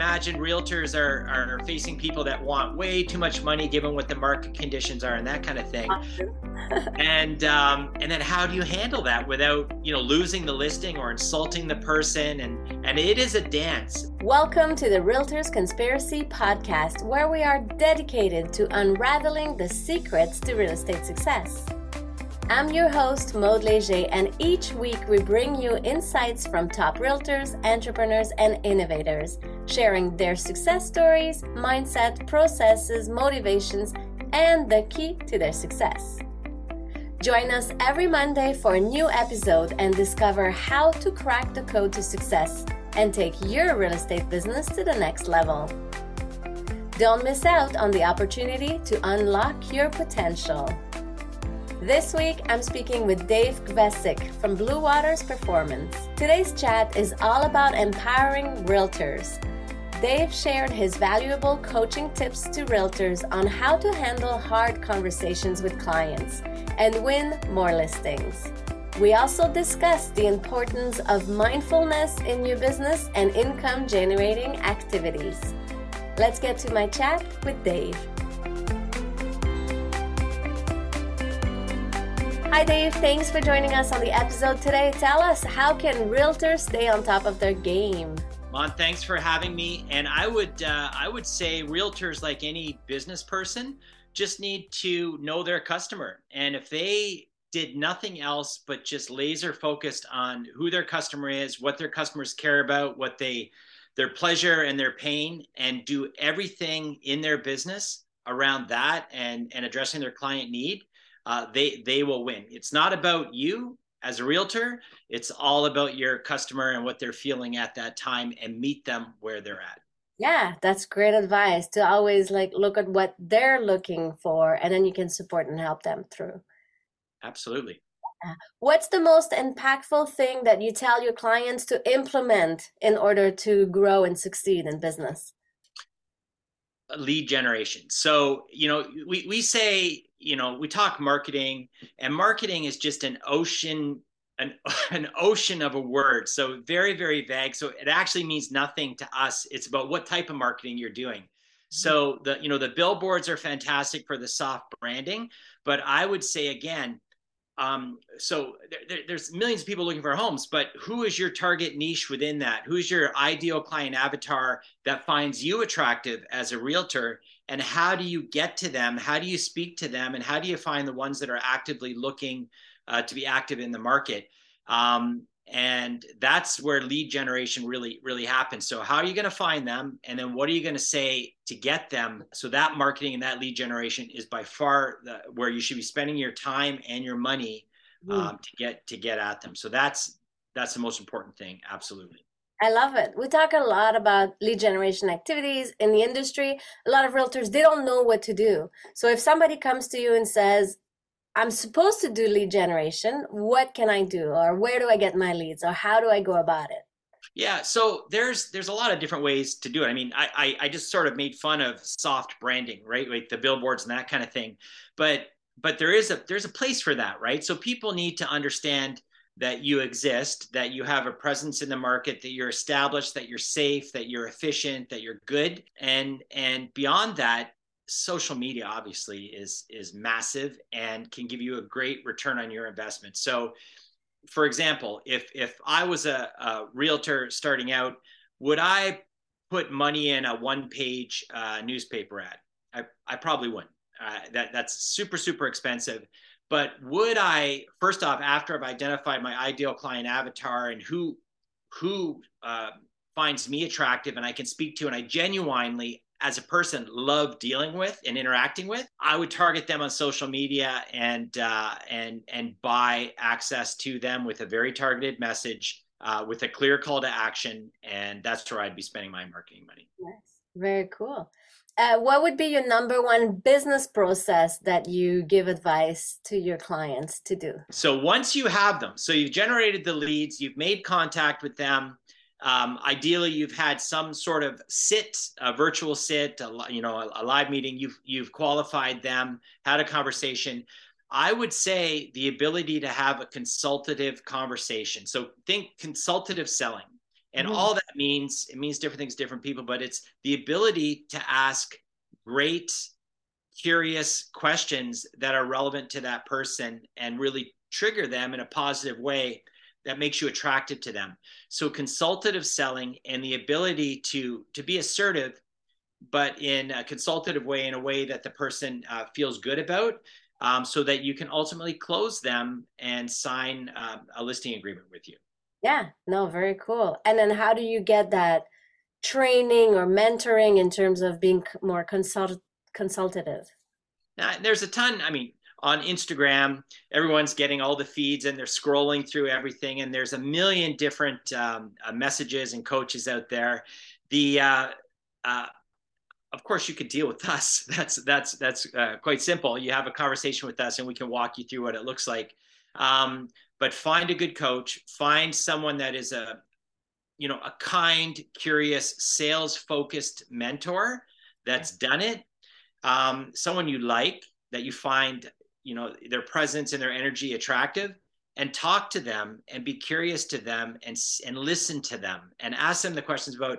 imagine realtors are, are facing people that want way too much money given what the market conditions are and that kind of thing and um, and then how do you handle that without you know losing the listing or insulting the person? And and it is a dance. Welcome to the realtors conspiracy podcast where we are dedicated to unraveling the secrets to real estate success I'm your host, Maude Leger, and each week we bring you insights from top realtors, entrepreneurs, and innovators, sharing their success stories, mindset, processes, motivations, and the key to their success. Join us every Monday for a new episode and discover how to crack the code to success and take your real estate business to the next level. Don't miss out on the opportunity to unlock your potential. This week, I'm speaking with Dave Kvesic from Blue Waters Performance. Today's chat is all about empowering realtors. Dave shared his valuable coaching tips to realtors on how to handle hard conversations with clients and win more listings. We also discussed the importance of mindfulness in your business and income generating activities. Let's get to my chat with Dave. Hi, Dave. Thanks for joining us on the episode today. Tell us how can realtors stay on top of their game? Mon, thanks for having me. And I would uh, I would say realtors, like any business person, just need to know their customer. And if they did nothing else but just laser focused on who their customer is, what their customers care about, what they their pleasure and their pain, and do everything in their business around that and and addressing their client need uh, they they will win. It's not about you as a realtor. It's all about your customer and what they're feeling at that time, and meet them where they're at. Yeah, that's great advice to always like look at what they're looking for, and then you can support and help them through. Absolutely. What's the most impactful thing that you tell your clients to implement in order to grow and succeed in business? Lead generation. So, you know, we, we say you know we talk marketing and marketing is just an ocean an, an ocean of a word. So very very vague. So it actually means nothing to us. It's about what type of marketing you're doing. So the you know the billboards are fantastic for the soft branding but i would say again um, so there, there's millions of people looking for homes but who is your target niche within that? Who's your ideal client avatar that finds you attractive as a realtor and how do you get to them? How do you speak to them? And how do you find the ones that are actively looking uh, to be active in the market? Um, and that's where lead generation really really happens. So how are you going to find them? And then what are you going to say to get them? So that marketing and that lead generation is by far the, where you should be spending your time and your money mm. um, to get to get at them. So that's that's the most important thing. Absolutely I love it. We talk a lot about lead generation activities in the industry. A lot of realtors, they don't know what to do. So if somebody comes to you and says, I'm supposed to do lead generation, what can I do? Or where do I get my leads? Or how do I go about it? Yeah, so there's there's a lot of different ways to do it. I mean, I, I I just sort of made fun of soft branding, right? Like the billboards and that kind of thing. But but there is a there's a place for that, right? So people need to understand that you exist, that you have a presence in the market, that you're established, that you're safe, that you're efficient, that you're good. And and beyond that, social media obviously is is massive and can give you a great return on your investment. So for example, if if I was a, a realtor starting out, would I put money in a one page uh, newspaper ad? I, I probably wouldn't. Uh, that that's super super expensive but would I first off, after I've identified my ideal client avatar and who who uh, finds me attractive and I can speak to, and I genuinely as a person love dealing with and interacting with i would target them on social media and uh, and and buy access to them with a very targeted message uh, with a clear call to action. And that's where i'd be spending my marketing money. Yes, very cool uh, what would be your number one business process that you give advice to your clients to do? So once you have them, so you've generated the leads, you've made contact with them. Um, ideally, you've had some sort of sit, a virtual sit, a, you know, a, a live meeting. You've you've qualified them, had a conversation. I would say the ability to have a consultative conversation. So think consultative selling And mm-hmm. all that means, it means different things, to different people, but it's the ability to ask great, curious questions that are relevant to that person and really trigger them in a positive way that makes you attractive to them. So consultative selling and the ability to to be assertive, but in a consultative way, in a way that the person uh, feels good about, um, so that you can ultimately close them and sign um, a listing agreement with you. Yeah, no, very cool. And then how do you get that training or mentoring in terms of being more consult- consultative? Now, there's a ton. I mean, on Instagram, everyone's getting all the feeds and they're scrolling through everything, and there's a million different um, uh, messages and coaches out there. The uh, uh, of course, you could deal with us. That's that's that's uh, quite simple. You have a conversation with us, and we can walk you through what it looks like. Um, but find a good coach. Find someone that is a you know a kind, curious, sales focused mentor that's done it. Um, someone you like that you find you know their presence and their energy attractive and talk to them and be curious to them and and listen to them and ask them the questions about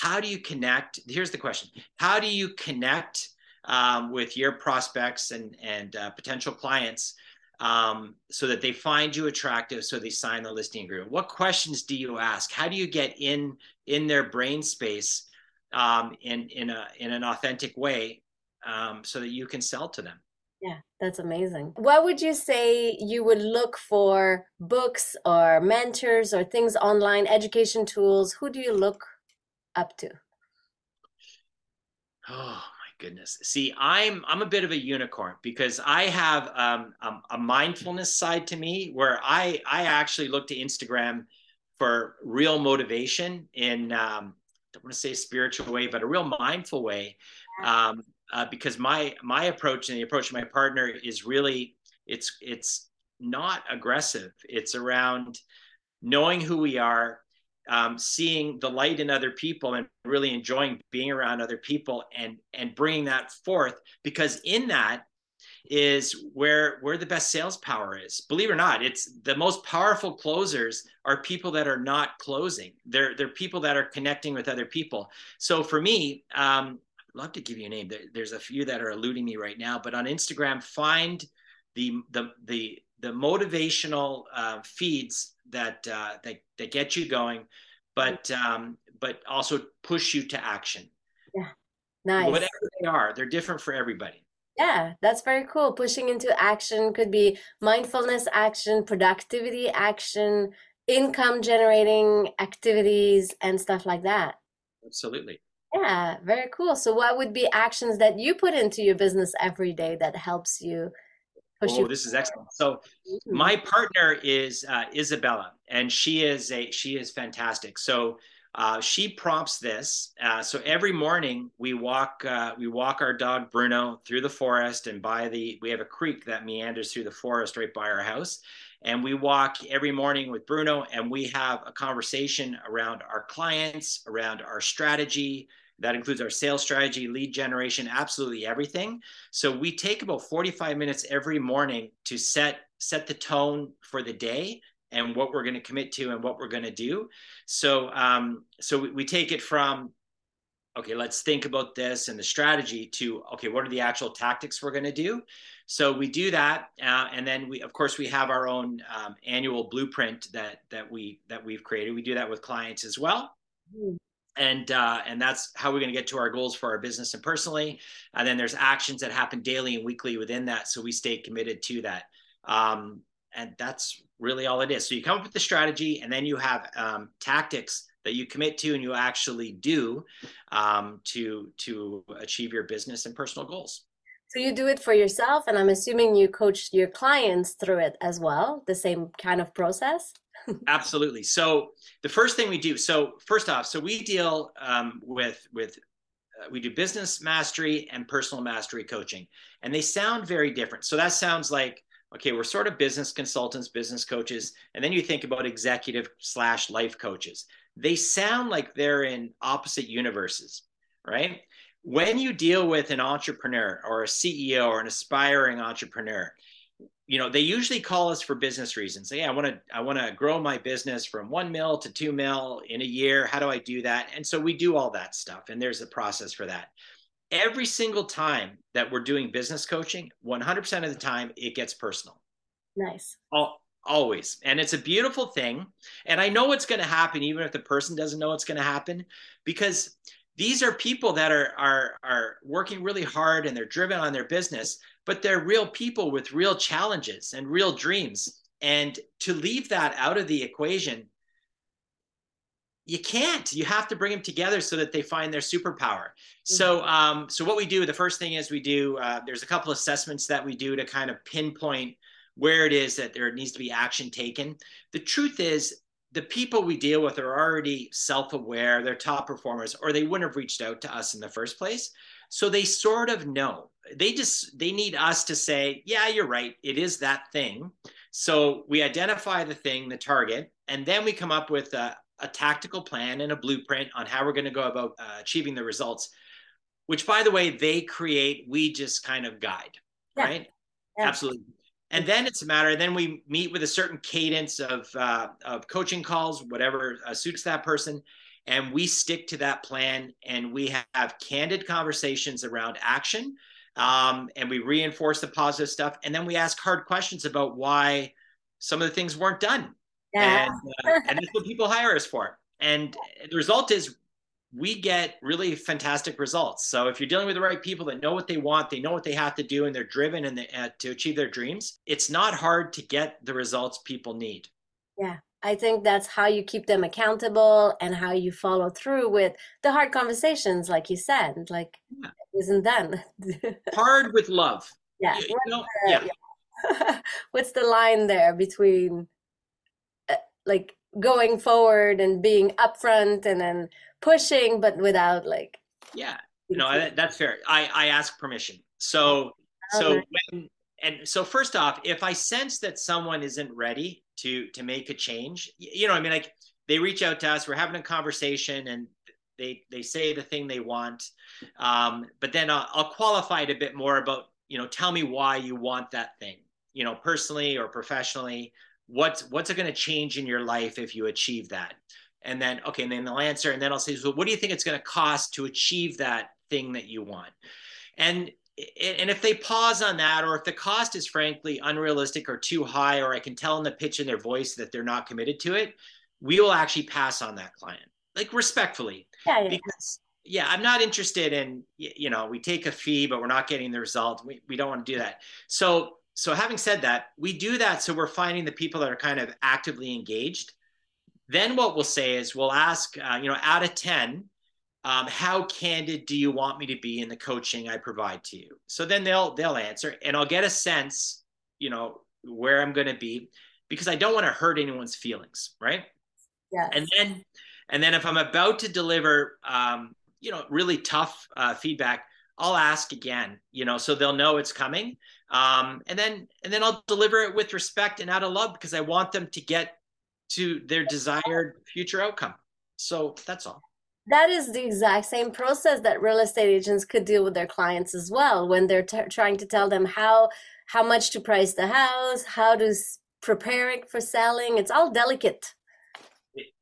how do you connect here's the question how do you connect um, with your prospects and and uh, potential clients um, so that they find you attractive so they sign the listing agreement what questions do you ask how do you get in in their brain space um, in in a in an authentic way um, so that you can sell to them yeah, that's amazing. What would you say you would look for books or mentors or things online, education tools? Who do you look up to? Oh goodness. See, I'm I'm a bit of a unicorn because I have um, a, a mindfulness side to me where I I actually look to Instagram for real motivation in um, I don't want to say a spiritual way, but a real mindful way. Um, uh, because my my approach and the approach of my partner is really it's it's not aggressive. It's around knowing who we are, um, seeing the light in other people, and really enjoying being around other people, and and bringing that forth. Because in that is where where the best sales power is. Believe it or not, it's the most powerful closers are people that are not closing. They're they're people that are connecting with other people. So for me, um, I'd love to give you a name. There, there's a few that are eluding me right now, but on Instagram, find the the the the motivational uh, feeds that uh, that that get you going, but um, but also push you to action. Yeah, nice. Whatever they are, they're different for everybody. Yeah, that's very cool. Pushing into action could be mindfulness action, productivity action, income generating activities, and stuff like that. Absolutely. Yeah, very cool. So, what would be actions that you put into your business every day that helps you oh, you? this is excellent. So, mm-hmm. my partner is uh, Isabella, and she is a she is fantastic. So, uh, she prompts this. Uh, so every morning we walk uh, we walk our dog Bruno through the forest and by the we have a creek that meanders through the forest right by our house, and we walk every morning with Bruno and we have a conversation around our clients, around our strategy, that includes our sales strategy, lead generation, absolutely everything. So we take about 45 minutes every morning to set set the tone for the day and what we're going to commit to and what we're going to do. So um, so we, we take it from okay, let's think about this and the strategy to okay, what are the actual tactics we're going to do? So we do that, uh, and then we, of course, we have our own um, annual blueprint that that we that we've created. We do that with clients as well. Mm and uh, and that's how we're going to get to our goals for our business and personally. And then there's actions that happen daily and weekly within that, so we stay committed to that. Um, and that's really all it is. So you come up with the strategy, and then you have um, tactics that you commit to and you actually do um, to to achieve your business and personal goals. So you do it for yourself, and I'm assuming you coach your clients through it as well, the same kind of process. Absolutely. So the first thing we do, so first off, so we deal um, with with uh, we do business mastery and personal mastery coaching, and they sound very different. So that sounds like okay, we're sort of business consultants, business coaches, and then you think about executive slash life coaches. They sound like they're in opposite universes, right? When you deal with an entrepreneur or a CEO or an aspiring entrepreneur, you know they usually call us for business reasons. Say, yeah i want to i want to grow my business from one mil to two mil in a year. How do i do that? And so we do all that stuff and there's a process for that. Every single time that we're doing business coaching 100% of the time it gets personal. Nice. All, always. And it's a beautiful thing. And i know what's going to happen even if the person doesn't know what's going to happen because these are people that are are are working really hard and they're driven on their business but they're real people with real challenges and real dreams. And to leave that out of the equation you can't. You have to bring them together so that they find their superpower. Mm-hmm. so um, so what we do the first thing is we do uh, there's a couple assessments that we do to kind of pinpoint where it is that there needs to be action taken. The truth is the people we deal with are already self-aware they're top performers or they wouldn't have reached out to us in the first place. So they sort of know. They just they need us to say yeah you're right. It is that thing. So we identify the thing the target and then we come up with a, a tactical plan and a blueprint on how we're going to go about uh, achieving the results which by the way they create we just kind of guide yeah. right? Yeah. absolutely and then it's a matter then we meet with a certain cadence of uh, of coaching calls whatever uh, suits that person. And we stick to that plan and we have candid conversations around action um, and we reinforce the positive stuff. And then we ask hard questions about why some of the things weren't done. Yeah. and, uh, and that's what people hire us for. And the result is we get really fantastic results so if you're dealing with the right people that know what they want they know what they have to do and they're driven and they, uh, to achieve their dreams it's not hard to get the results people need yeah I think that's how you keep them accountable and how you follow through with the hard conversations, like you said, like yeah. isn't done. hard with love. Yeah. You, you know, yeah. yeah. What's the line there between uh, like going forward and being upfront and then pushing, but without like. Yeah. No, that's fair. I, I ask permission. So, so when, and so first off, if I sense that someone isn't ready to to make a change you know i mean like they reach out to us we're having a conversation and they they say the thing they want um, but then I'll, I'll qualify it a bit more about you know tell me why you want that thing you know personally or professionally what's what's it going to change in your life if you achieve that and then okay and then they'll answer and then i'll say well, what do you think it's going to cost to achieve that thing that you want and and if they pause on that, or if the cost is frankly unrealistic or too high, or I can tell in the pitch in their voice that they're not committed to it, we will actually pass on that client, like respectfully. Yeah, yeah. Because yeah, I'm not interested in you know we take a fee, but we're not getting the result. We we don't want to do that. So so having said that, we do that so we're finding the people that are kind of actively engaged. Then what we'll say is we'll ask, uh, you know, out of ten, um, how candid do you want me to be in the coaching I provide to you? So then they'll they'll answer, and I'll get a sense, you know, where I'm going to be, because I don't want to hurt anyone's feelings, right? Yeah. And then, and then if I'm about to deliver, um, you know, really tough uh, feedback, I'll ask again, you know, so they'll know it's coming. Um, and then and then I'll deliver it with respect and out of love because I want them to get to their desired future outcome. So that's all. That is the exact same process that real estate agents could deal with their clients as well when they're t- trying to tell them how how much to price the house how to s- prepare it for selling. It's all delicate.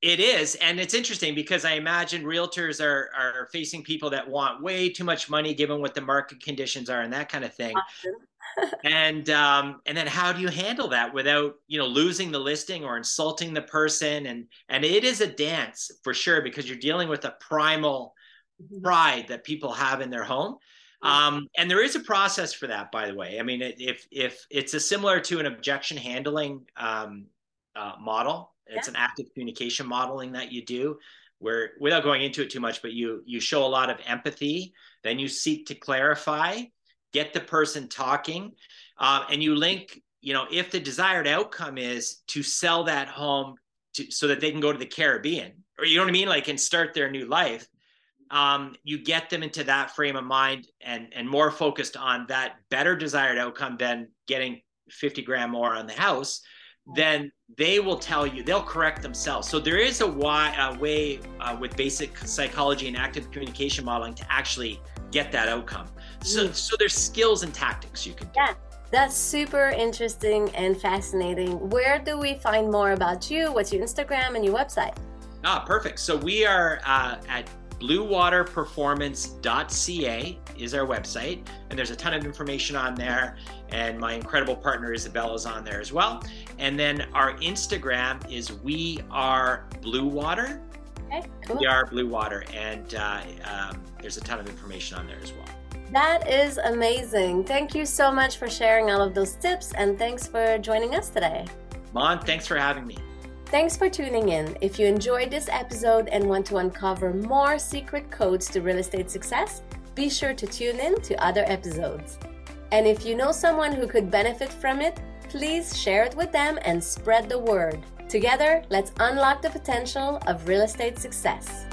It is and it's interesting because i imagine realtors are are facing people that want way too much money given what the market conditions are and that kind of thing. Often and um, and then how do you handle that without you know losing the listing or insulting the person and and it is a dance for sure because you're dealing with a primal mm-hmm. pride that people have in their home um, and there is a process for that by the way i mean if if it's a similar to an objection handling um, uh, model it's yeah. an active communication modeling that you do where without going into it too much but you you show a lot of empathy then you seek to clarify get the person talking, uh, and you link. You know, if the desired outcome is to sell that home to, so that they can go to the Caribbean, or you know what I mean, like and start their new life, um, you get them into that frame of mind and and more focused on that better desired outcome than getting 50 grand more on the house then they will tell you they'll correct themselves so there is a, why, a way uh, with basic psychology and active communication modeling to actually get that outcome so, mm. so there's skills and tactics you can do. Yeah, That's super interesting and fascinating. Where do we find more about you? What's your Instagram and your website? Ah, perfect. So we are uh, at bluewaterperformance.ca is our website, and there's a ton of information on there. And my incredible partner Isabella is on there as well. And then our Instagram is we are Blue Water. Okay, cool. We are Blue Water, and uh, um, there's a ton of information on there as well. That is amazing. Thank you so much for sharing all of those tips, and thanks for joining us today. Mon, thanks for having me. Thanks for tuning in. If you enjoyed this episode and want to uncover more secret codes to real estate success, be sure to tune in to other episodes. And if you know someone who could benefit from it, please share it with them and spread the word. Together, let's unlock the potential of real estate success.